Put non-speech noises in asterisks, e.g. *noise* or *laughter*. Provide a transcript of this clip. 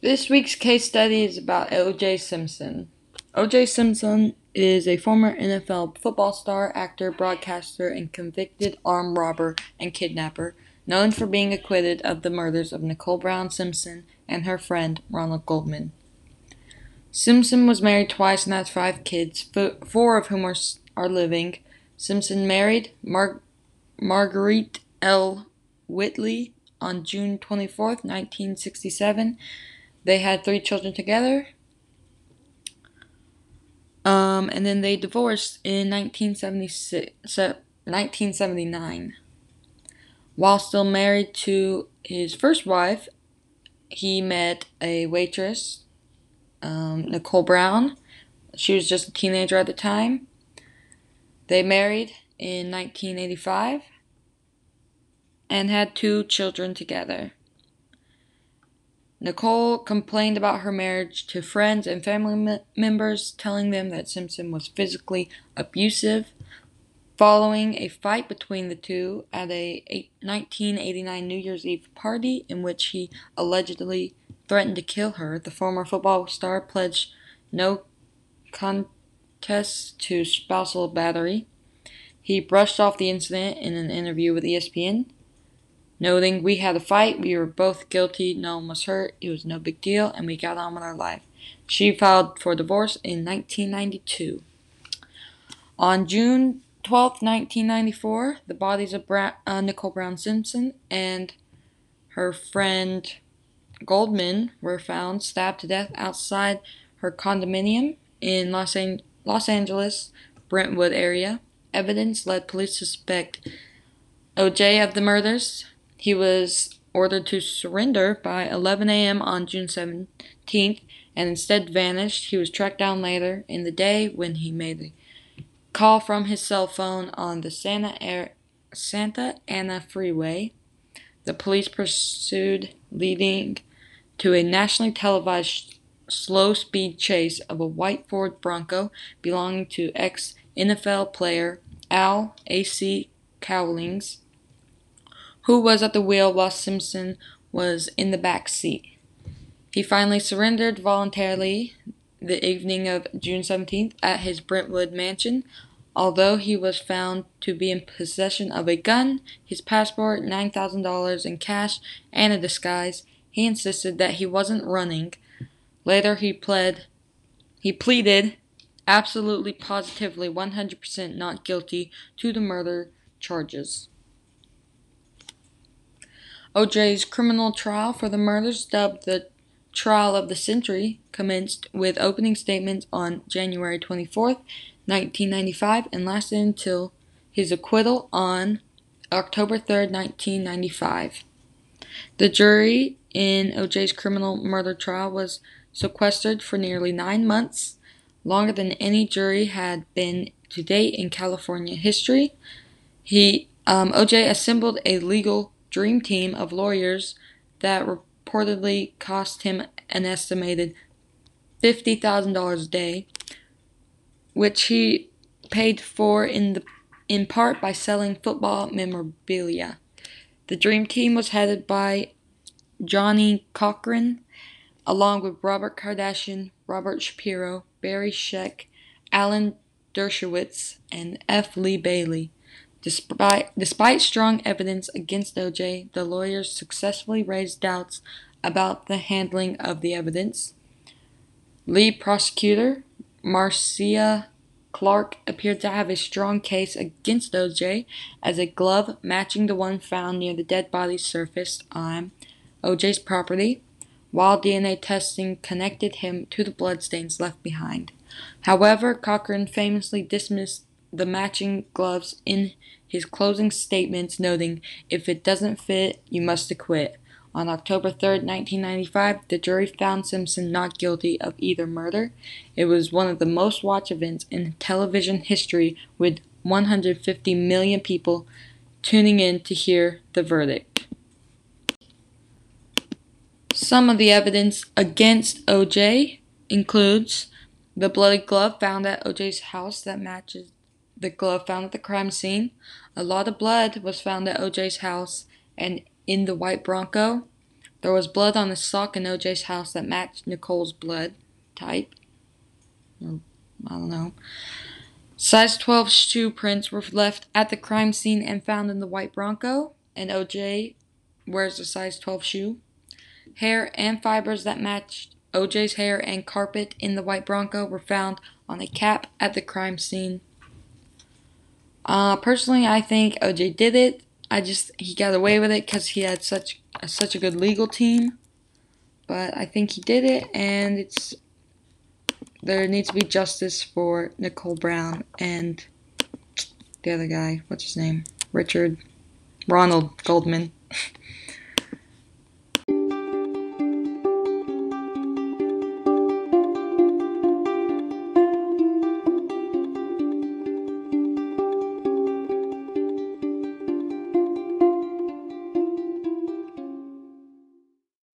This week's case study is about O.J. Simpson. O.J. Simpson is a former NFL football star, actor, broadcaster, and convicted armed robber and kidnapper, known for being acquitted of the murders of Nicole Brown Simpson and her friend Ronald Goldman. Simpson was married twice and has five kids, four of whom are, are living. Simpson married Mar- Marguerite L. Whitley on June 24, 1967 they had three children together. Um, and then they divorced in 1976, 1979. While still married to his first wife, he met a waitress, um, Nicole Brown. She was just a teenager at the time. They married in 1985 and had two children together. Nicole complained about her marriage to friends and family members, telling them that Simpson was physically abusive. Following a fight between the two at a 1989 New Year's Eve party in which he allegedly threatened to kill her, the former football star pledged no contest to spousal battery. He brushed off the incident in an interview with ESPN noting we had a fight, we were both guilty, no one was hurt, it was no big deal, and we got on with our life. She filed for divorce in 1992. On June 12, 1994, the bodies of Bra- uh, Nicole Brown Simpson and her friend Goldman were found stabbed to death outside her condominium in Los, An- Los Angeles, Brentwood area. Evidence led police to suspect OJ of the murders. He was ordered to surrender by 11 a.m. on June 17th and instead vanished. He was tracked down later in the day when he made a call from his cell phone on the Santa, Air, Santa Ana Freeway. The police pursued, leading to a nationally televised slow speed chase of a white Ford Bronco belonging to ex NFL player Al A.C. Cowlings who was at the wheel while Simpson was in the back seat. He finally surrendered voluntarily the evening of June 17th at his Brentwood mansion. Although he was found to be in possession of a gun, his passport, $9,000 in cash, and a disguise, he insisted that he wasn't running. Later he pled he pleaded absolutely positively 100% not guilty to the murder charges. OJ's criminal trial for the murders, dubbed the trial of the century, commenced with opening statements on January 24, 1995, and lasted until his acquittal on October 3, 1995. The jury in OJ's criminal murder trial was sequestered for nearly nine months, longer than any jury had been to date in California history. He um, OJ assembled a legal dream team of lawyers that reportedly cost him an estimated $50,000 a day, which he paid for in the in part by selling football memorabilia. The dream team was headed by Johnnie Cochran, along with Robert Kardashian, Robert Shapiro, Barry Scheck, Alan Dershowitz, and F. Lee Bailey. Despite, despite strong evidence against OJ, the lawyers successfully raised doubts about the handling of the evidence. Lead prosecutor Marcia Clark appeared to have a strong case against OJ as a glove matching the one found near the dead body surfaced on OJ's property, while DNA testing connected him to the bloodstains left behind. However, Cochran famously dismissed the matching gloves in his closing statements, noting, If it doesn't fit, you must acquit. On October 3, 1995, the jury found Simpson not guilty of either murder. It was one of the most watched events in television history, with 150 million people tuning in to hear the verdict. Some of the evidence against OJ includes the bloody glove found at OJ's house that matches the glove found at the crime scene. A lot of blood was found at OJ's house and in the white Bronco. There was blood on the sock in OJ's house that matched Nicole's blood type. Or, I don't know. Size 12 shoe prints were left at the crime scene and found in the white Bronco, and OJ wears a size 12 shoe. Hair and fibers that matched OJ's hair and carpet in the white Bronco were found on a cap at the crime scene. Uh, personally, I think OJ did it. I just he got away with it because he had such such a good legal team. But I think he did it, and it's there needs to be justice for Nicole Brown and the other guy. What's his name? Richard Ronald Goldman. *laughs*